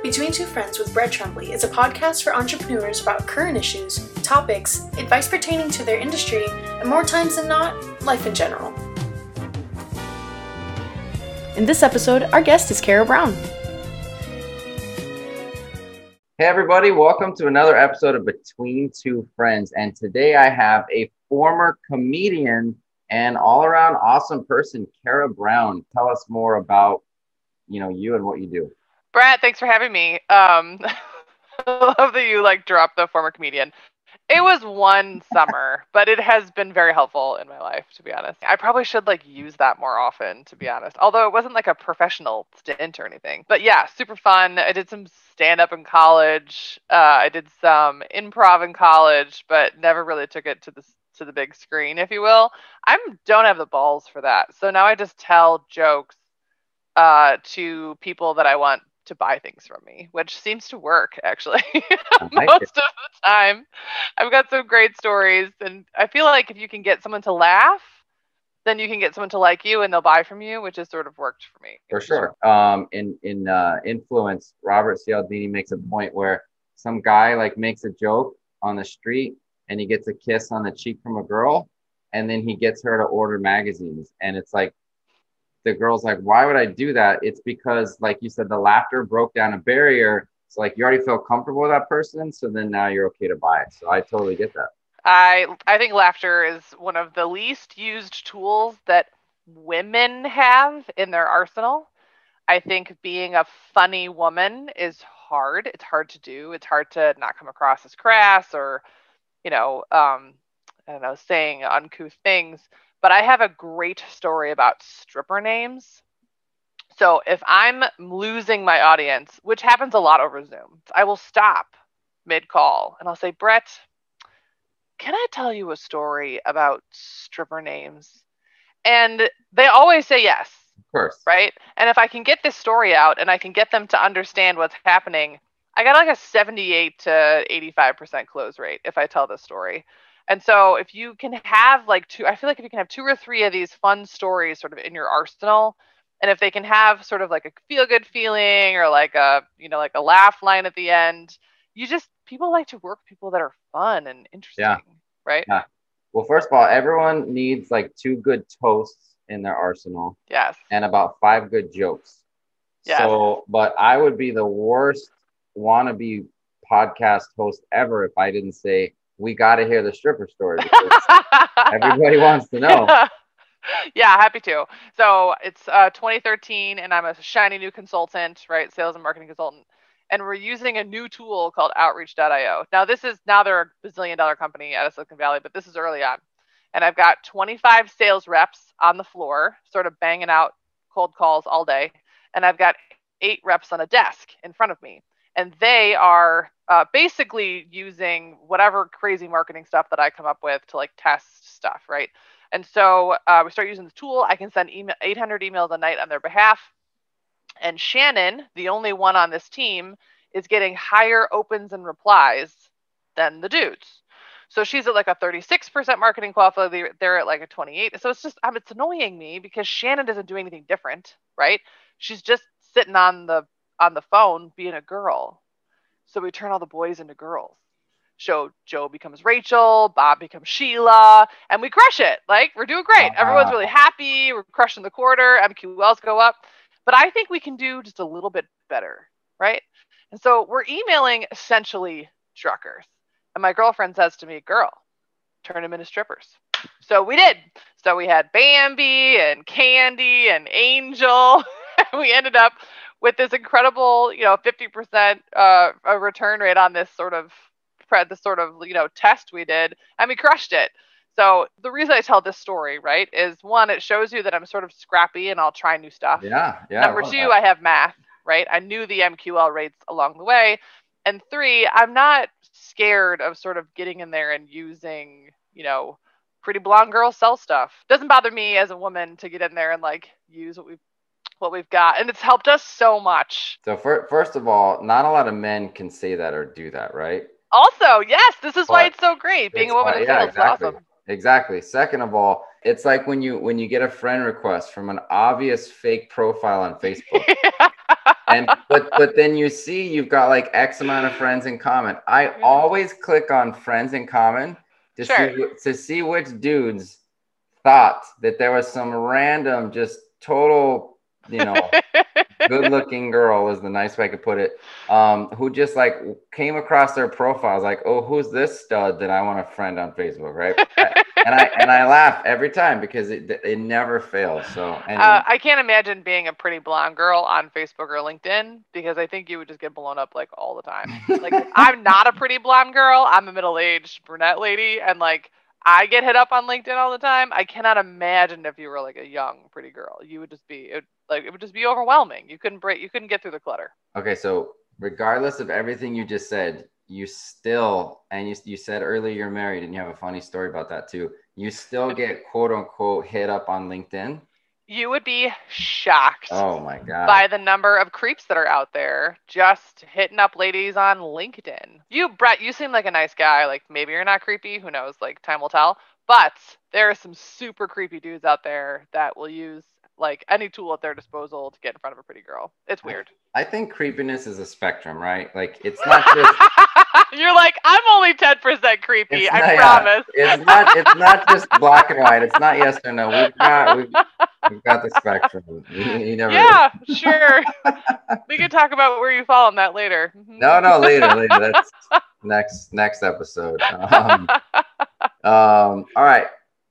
Between Two Friends with Brett Tremblay is a podcast for entrepreneurs about current issues, topics, advice pertaining to their industry, and more times than not, life in general. In this episode, our guest is Kara Brown. Hey, everybody, welcome to another episode of Between Two Friends. And today I have a former comedian and all around awesome person, Kara Brown. Tell us more about you know you and what you do. Brad, thanks for having me. Um, I love that you like dropped the former comedian. It was one summer, but it has been very helpful in my life, to be honest. I probably should like use that more often, to be honest. Although it wasn't like a professional stint or anything. But yeah, super fun. I did some stand up in college. Uh, I did some improv in college, but never really took it to the to the big screen, if you will. I don't have the balls for that. So now I just tell jokes uh, to people that I want to buy things from me, which seems to work actually most of the time. I've got some great stories, and I feel like if you can get someone to laugh, then you can get someone to like you, and they'll buy from you, which has sort of worked for me. For sure. Um, in in uh, influence, Robert Cialdini makes a point where some guy like makes a joke on the street, and he gets a kiss on the cheek from a girl, and then he gets her to order magazines, and it's like the girl's like, why would I do that? It's because, like you said, the laughter broke down a barrier. So like you already feel comfortable with that person, so then now you're okay to buy it. So I totally get that. I I think laughter is one of the least used tools that women have in their arsenal. I think being a funny woman is hard. It's hard to do. It's hard to not come across as crass or, you know, um, I don't know, saying uncouth things. But I have a great story about stripper names. So if I'm losing my audience, which happens a lot over Zoom, I will stop mid call and I'll say, Brett, can I tell you a story about stripper names? And they always say yes. Of course. Right. And if I can get this story out and I can get them to understand what's happening, I got like a 78 to 85% close rate if I tell this story. And so if you can have like two, I feel like if you can have two or three of these fun stories sort of in your arsenal, and if they can have sort of like a feel good feeling or like a, you know, like a laugh line at the end, you just, people like to work people that are fun and interesting. Yeah. Right. Yeah. Well, first of all, everyone needs like two good toasts in their arsenal. Yes. And about five good jokes. Yes. So, but I would be the worst wannabe podcast host ever if I didn't say we got to hear the stripper story everybody wants to know. yeah, happy to. So it's uh, 2013, and I'm a shiny new consultant, right? Sales and marketing consultant. And we're using a new tool called Outreach.io. Now, this is now they're a bazillion dollar company out of Silicon Valley, but this is early on. And I've got 25 sales reps on the floor, sort of banging out cold calls all day. And I've got eight reps on a desk in front of me and they are uh, basically using whatever crazy marketing stuff that I come up with to like test stuff, right? And so uh, we start using the tool. I can send email, 800 emails a night on their behalf. And Shannon, the only one on this team, is getting higher opens and replies than the dudes. So she's at like a 36% marketing quality. They're at like a 28. So it's just, um, it's annoying me because Shannon doesn't do anything different, right? She's just sitting on the on the phone being a girl. So we turn all the boys into girls. So Joe becomes Rachel, Bob becomes Sheila, and we crush it. Like we're doing great. Uh-huh. Everyone's really happy. We're crushing the quarter. MQLs go up. But I think we can do just a little bit better, right? And so we're emailing essentially truckers. And my girlfriend says to me, girl, turn them into strippers. So we did. So we had Bambi and Candy and Angel. we ended up with this incredible, you know, 50% uh, a return rate on this sort of this sort of you know test we did, and we crushed it. So the reason I tell this story, right, is one, it shows you that I'm sort of scrappy and I'll try new stuff. Yeah, yeah. Number two, that. I have math, right? I knew the MQL rates along the way. And three, I'm not scared of sort of getting in there and using, you know, pretty blonde girl sell stuff. Doesn't bother me as a woman to get in there and like use what we've what we've got and it's helped us so much. So for, first of all not a lot of men can say that or do that right? Also yes this is but why it's so great being a woman in yeah, sales exactly. awesome. exactly. Second of all it's like when you when you get a friend request from an obvious fake profile on facebook. And and but but then you see you've got like X amount of friends in common. I mm-hmm. always click on friends in common to Sure. see to see which dudes thought that there was some random, just total, you know, good looking girl is the nice way I could put it. Um, who just like came across their profiles, like, oh, who's this stud that I want to friend on Facebook, right? and I and I laugh every time because it it never fails. So anyway. Uh, I can't imagine being a pretty blonde girl on Facebook or LinkedIn because I think you would just get blown up like all the time. Like I'm not a pretty blonde girl. I'm a middle-aged brunette lady, and like I get hit up on LinkedIn all the time. I cannot imagine if you were like a young pretty girl. You would just be it, like it would just be overwhelming. You couldn't break. You couldn't get through the clutter. Okay, so regardless of everything you just said, you still and you, you said earlier you're married and you have a funny story about that too. You still get quote unquote hit up on LinkedIn. You would be shocked. Oh my god. by the number of creeps that are out there just hitting up ladies on LinkedIn. You, Brett, you seem like a nice guy. Like maybe you're not creepy. Who knows? Like time will tell. But there are some super creepy dudes out there that will use like any tool at their disposal to get in front of a pretty girl. It's weird. I think creepiness is a spectrum, right? Like it's not just you're like, I'm only 10% creepy. It's I not- yeah. promise. it's not it's not just black and white. It's not yes or no. We've got we've, we've got the spectrum. You, never yeah, sure. we can talk about where you fall on that later. Mhm. No, no, later, later. That's next next episode. Um, um, all right.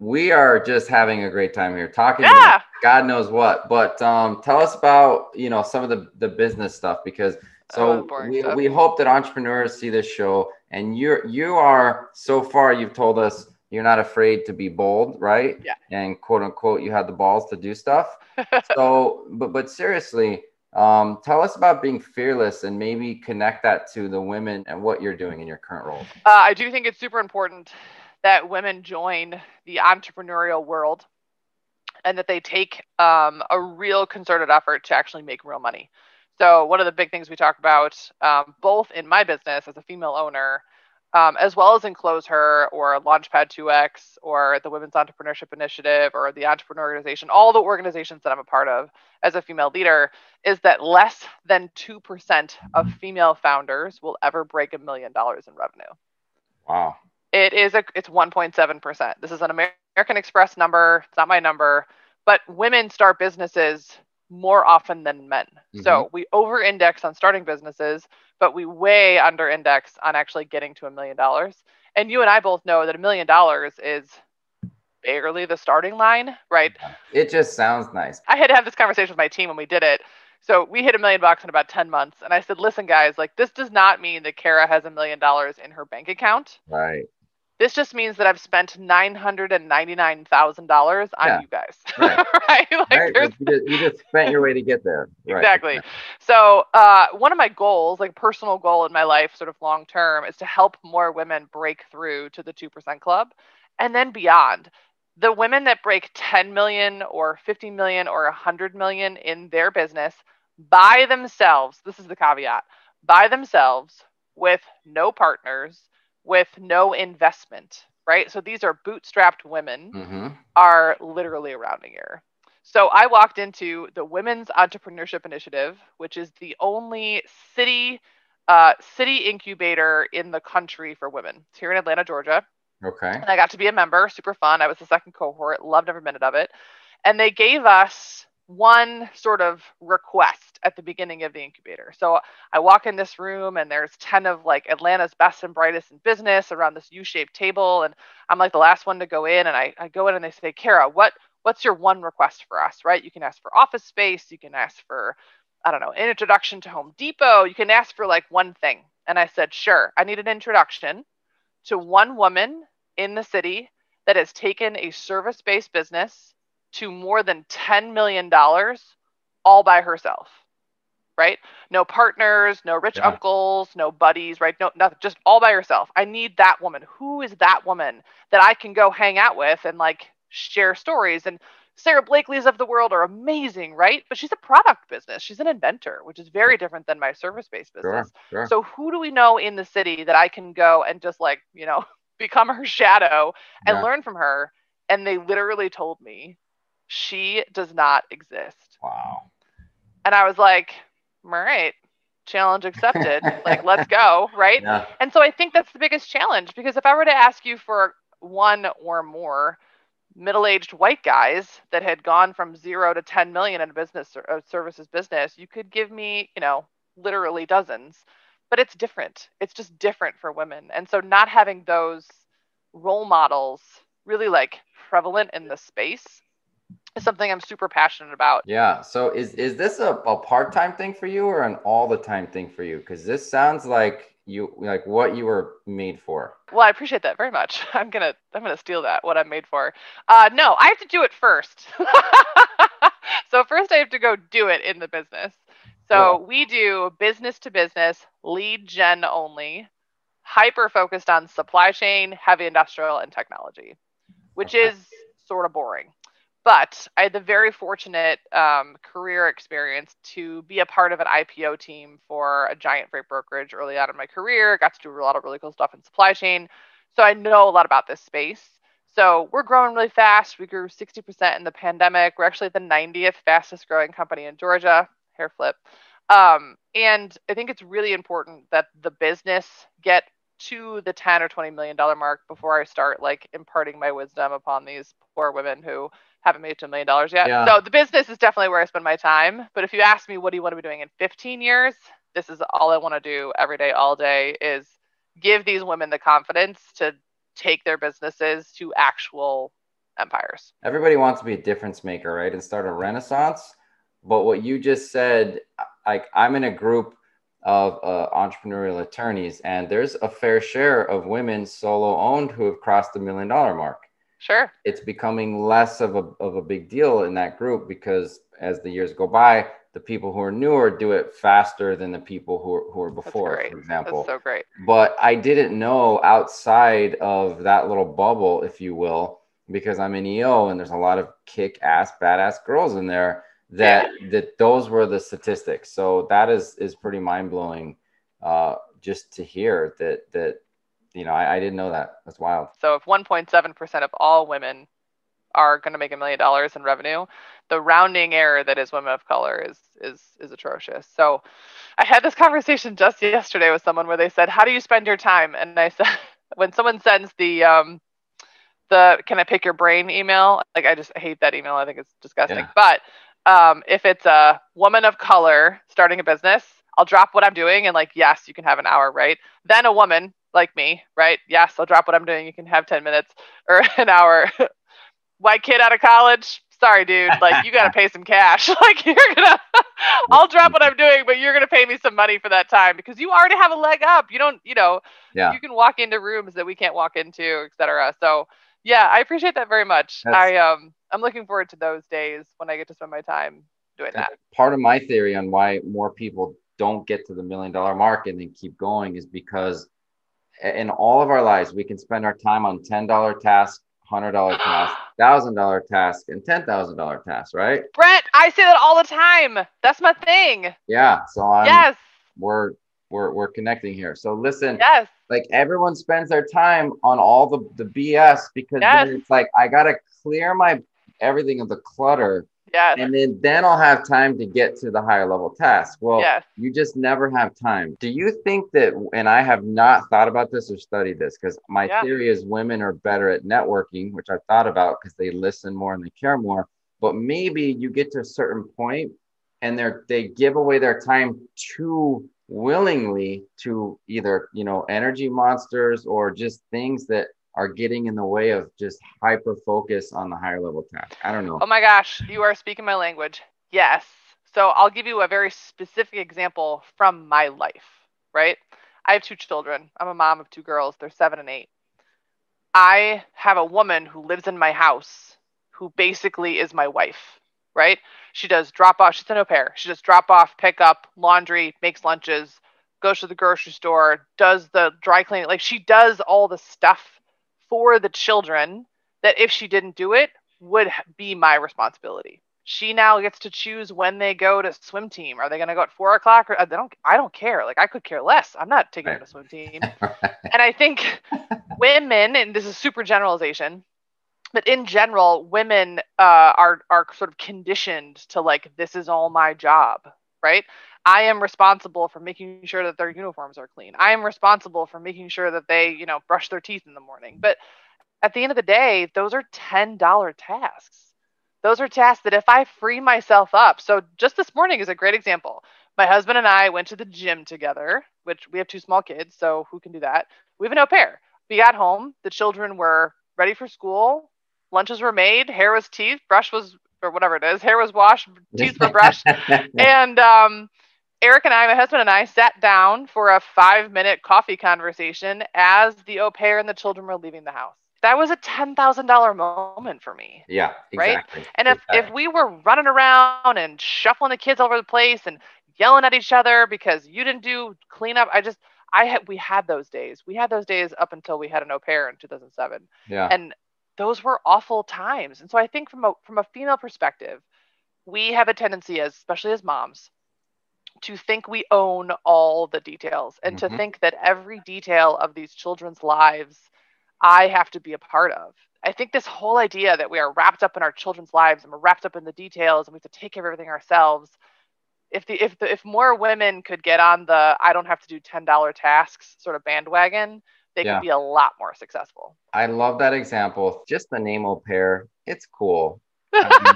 We are just having a great time here talking yeah. God knows what. But um, tell us about you know some of the the business stuff because Oh, so we, stuff. we hope that entrepreneurs see this show and you're you are so far you've told us you're not afraid to be bold, right? Yeah. And quote unquote you had the balls to do stuff. so but but seriously, um, tell us about being fearless and maybe connect that to the women and what you're doing in your current role. Uh, I do think it's super important that women join the entrepreneurial world and that they take um, a real concerted effort to actually make real money. So, one of the big things we talk about, um, both in my business as a female owner, um, as well as in Close Her or Launchpad 2X or the Women's Entrepreneurship Initiative or the Entrepreneur Organization, all the organizations that I'm a part of as a female leader, is that less than 2% of female founders will ever break a million dollars in revenue. Wow. It is a it's 1.7%. This is an American Express number. It's not my number, but women start businesses more often than men. So mm-hmm. we over index on starting businesses, but we way under index on actually getting to a million dollars. And you and I both know that a million dollars is barely the starting line, right? It just sounds nice. I had to have this conversation with my team when we did it. So we hit a million bucks in about 10 months. And I said, listen, guys, like this does not mean that Kara has a million dollars in her bank account. Right. This just means that I've spent nine hundred and ninety nine thousand dollars on Yeah. you guys, Right. right? Like right. You just, you just spent your way to get there. Right. exactly. So uh, one of my goals, like personal goal in my life, sort of long term, is to help more women break through to the two percent club, and then beyond. The women that break ten million or fifty million or hundred million in their business by themselves. This is the caveat: by themselves with no partners, with no investment. Right. So these are bootstrapped women hmm are literally around here. So I walked into the Women's Entrepreneurship Initiative, which is the only city uh, city incubator in the country for women. It's here in Atlanta, Georgia. Okay. And I got to be a member, super fun. I was the second cohort, loved every minute of it. And they gave us one sort of request at the beginning of the incubator. So I walk in this room and there's 10 of like Atlanta's best and brightest in business around this U-shaped table. And I'm like the last one to go in and I, I go in and they say, Kara, what what's your one request for us? Right? You can ask for office space, you can ask for, I don't know, an introduction to Home Depot, you can ask for like one thing. And I said, sure, I need an introduction to one woman in the city that has taken a service based business to more than $10 million all by herself. Right? No partners, no rich Yeah. uncles, no buddies, right? No, nothing, just all by herself. I need that woman. Who is that woman that I can go hang out with and like share stories? And Sara Blakely's of the world are amazing, right? But she's a product business. She's an inventor, which is very different than my service based business. Sure. Sure. So who do we know in the city that I can go and just like, you know, become her shadow and Yeah. learn from her? And they literally told me she does not exist. wow. And I was like, all right, challenge accepted. like, let's go, right? Yeah. And so I think that's the biggest challenge because if I were to ask you for one or more middle-aged white guys that had gone from zero to 10 million in a business a services business, you could give me, you know, literally dozens. But it's different. It's just different for women. And so not having those role models really like prevalent in the space is something I'm super passionate about. Yeah. So is is this a, a part-time thing for you or an all the time thing for you? Because this sounds like you like what you were made for. Well, I appreciate that very much. I'm gonna I'm gonna steal that what I'm made for. Uh, no, I have to do it first. so first I have to go do it in the business. So Cool. we do business to business, lead gen only, hyper focused on supply chain, heavy industrial, and technology, which Okay. is sort of boring. But I had the very fortunate um, career experience to be a part of an IPO team for a giant freight brokerage early on in my career. Got to do a lot of really cool stuff in supply chain. So I know a lot about this space. So we're growing really fast. We grew 60% in the pandemic. We're actually the 90th fastest growing company in Georgia. Hair flip. Um, and I think it's really important that the business get to the 10 or 20 million dollar mark before I start like imparting my wisdom upon these poor women who haven't made to a million dollars yet. Yeah. So the business is definitely where I spend my time. But if you ask me, what do you want to be doing in 15 years? This is all I want to do every day, all day is give these women the confidence to take their businesses to actual empires. Everybody wants to be a difference maker, right? And start a renaissance. But what you just said, like I'm in a group of uh, entrepreneurial attorneys, and there's a fair share of women solo owned who have crossed the million dollar mark. Sure. it's becoming less of a, of a big deal in that group because as the years go by, the people who are newer do it faster than the people who are, who are before, for example. That's so great. but I didn't know outside of that little bubble, if you will, because I'm in EO and there's a lot of kick ass, badass girls in there that that those were the statistics. So that is is pretty mind blowing uh, just to hear that that you know I, I didn't know that. That's wild. So if 1.7% of all women are going to make a million dollars in revenue, the rounding error that is women of color is is is atrocious. So I had this conversation just yesterday with someone where they said, "How do you spend your time?" And I said, when someone sends the um the "Can I pick your brain?" email, like I just hate that email. I think it's disgusting. Yeah. But um, if it's a woman of color starting a business, I'll drop what I'm doing and like, yes, you can have an hour, right? Then a woman like me, right? Yes, I'll drop what I'm doing. You can have 10 minutes or an hour. White kid out of college. Sorry, dude. Like, you got to pay some cash. Like, you're going to, I'll drop what I'm doing, but you're going to pay me some money for that time because you already have a leg up. You don't, you know, Yeah. you can walk into rooms that we can't walk into, et cetera. So, yeah, I appreciate that very much. That's- I, um, I'm looking forward to those days when I get to spend my time doing that. part of my theory on why more people don't get to the million dollar mark and then keep going is because in all of our lives we can spend our time on $10 task $100 task $1000 task and $10000 task right Brett, I say that all the time. That's my thing. yeah so I'm, yes, we're we're we're connecting here so listen yes. like everyone spends their time on all the the bs because Yes. then it's like i gotta clear my everything of the clutter Yes. and then then i'll have time to get to the higher level task well yes. you just never have time. Do you think that, and I have not thought about this or studied this because my Yeah. theory is women are better at networking, which I've thought about because they listen more and they care more. But maybe you get to a certain point and they're they give away their time too willingly to either you know energy monsters or just things that are getting in the way of just hyper focus on the higher level task. I don't know. Oh my gosh, you are speaking my language. Yes. So I'll give you a very specific example from my life, right? I have two children. I'm a mom of two girls. They're seven and eight. I have a woman who lives in my house who basically is my wife, right? She does drop off. She's an au pair. She does drop off, pick up, laundry, makes lunches, goes to the grocery store, does the dry cleaning. Like she does all the stuff for the children that if she didn't do it would be my responsibility. She now gets to choose when they go to swim team. Are they going to go at four o'clock? Or uh, they don't. I don't care. Like I could care less. I'm not taking them Right. to swim team. and I think women, and this is super generalization, but in general, women uh, are are sort of conditioned to like this is all my job, right? I am responsible for making sure that their uniforms are clean. I am responsible for making sure that they, you know, brush their teeth in the morning. But at the end of the day, those are $10 tasks. Those are tasks that if I free myself up, so just this morning is a great example. My husband and I went to the gym together, which we have two small kids, so who can do that? We have an au pair. We got home, the children were ready for school, lunches were made, hair was teeth, brush was or whatever it is, hair was washed, teeth were brushed, and um, Eric and I, my husband and I, sat down for a five minute coffee conversation as the au pair and the children were leaving the house. That was a ten thousand dollar moment for me. Yeah, exactly. Right. And if exactly. if we were running around and shuffling the kids all over the place and yelling at each other because you didn't do cleanup, I just I had we had those days. We had those days up until we had an au pair in 2007. yeah, And those were awful times. And so I think from a from a female perspective, we have a tendency as especially as moms to think we own all the details and Mhm. to think that every detail of these children's lives I have to be a part of. I think this whole idea that we are wrapped up in our children's lives and we're wrapped up in the details and we have to take care of everything ourselves. If the if the if more women could get on the I don't have to do ten dollar tasks sort of bandwagon, they Yeah. could be a lot more successful. I love that example. Just the name au pair, it's cool. I mean,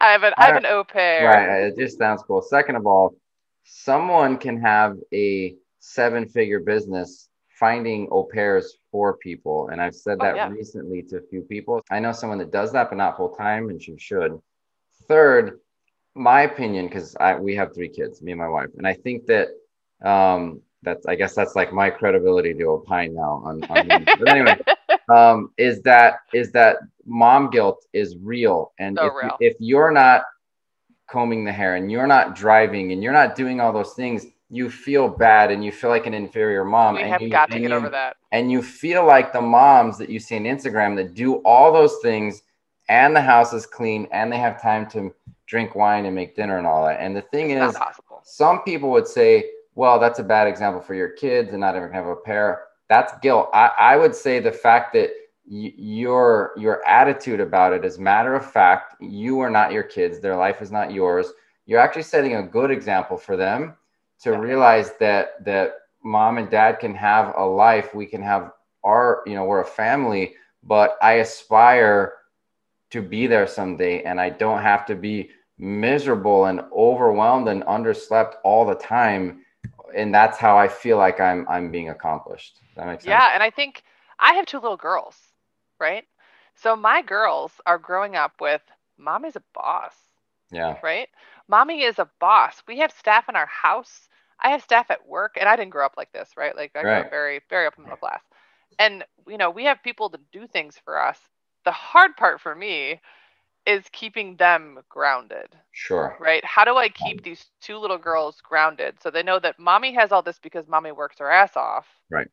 I have an I have an au pair. Right. It just sounds cool. Second of all, someone can have a seven figure business finding au pairs for people. And I've said Oh, that yeah. recently to a few people. I know someone that does that, but not full time, and she should. Third, my opinion, because I we have three kids, me and my wife, and I think that um that's I guess that's like my credibility to opine now on, on but anyway, um, is that is that mom guilt is real, and So if, real. if you're not combing the hair and you're not driving and you're not doing all those things, you feel bad and you feel like an inferior mom. we and have you, got to get you- over that. And you feel like the moms that you see on Instagram that do all those things and the house is clean and they have time to drink wine and make dinner and all that. And the thing It's is, some people would say, well, that's a bad example for your kids and not everyone can have au pair. That's guilt. I, I would say the fact that y- your your attitude about it is matter of fact. You are not your kids. Their life is not yours. You're actually setting a good example for them to Yeah. realize that that mom and dad can have a life. We can have our, you know, we're a family, but I aspire to be there someday and I don't have to be miserable and overwhelmed and underslept all the time and that's how I feel like I'm I'm being accomplished. Does that makes sense. Yeah, and I think I have two little girls, right? So my girls are growing up with mommy's a boss, Yeah. right? Mommy is a boss. We have staff in our house. I have staff at work, and I didn't grow up like this, right? Like I grew Right. up very, very upper middle class. And you know, we have people to do things for us. The hard part for me is keeping them grounded. Sure. right? How do I keep these two little girls grounded so they know that mommy has all this because mommy works her ass off, Right.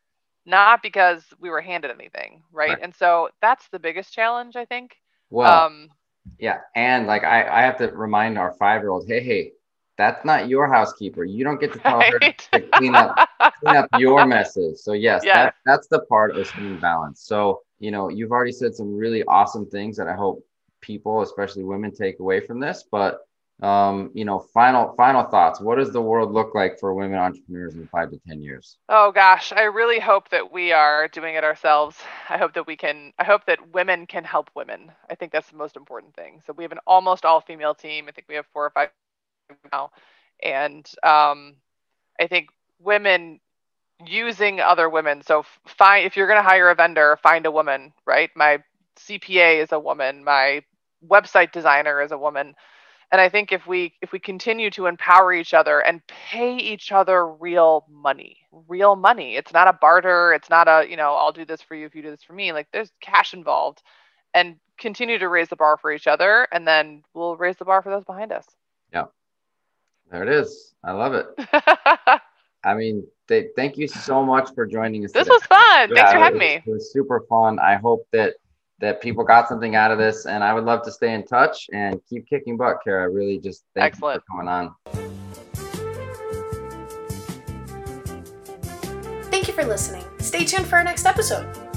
Not because we were handed anything, right? Right. And so that's the biggest challenge, I think. Well, um, yeah. And like I, I have to remind our five year old, hey, hey, that's not your housekeeper. You don't get to tell her to clean up clean up your messes. So yes, that, that's the part of staying balanced. So you know, you've already said some really awesome things that I hope people, especially women, take away from this. But um, you know, final final thoughts. What does the world look like for women entrepreneurs in five to ten years? Oh gosh, I really hope that we are doing it ourselves. I hope that we can I hope that women can help women. I think that's the most important thing. So we have an almost all female team. I think we have four or five now. And um I think women using other women. So find if you're going to hire a vendor, find a woman, right? My CPA is a woman, my website designer is a woman and i think if we if we continue to empower each other and pay each other real money real money it's not a barter it's not a you know i'll do this for you if you do this for me like there's cash involved and continue to raise the bar for each other and then we'll raise the bar for those behind us Yeah. There it is. I love it. I mean, th- thank you so much for joining us. this today. was fun thanks for having it me It was super fun. I hope that that people got something out of this, and I would love to stay in touch and keep kicking butt, Kara. Really, just thank Excellent. you for coming on. Thank you for listening. Stay tuned for our next episode.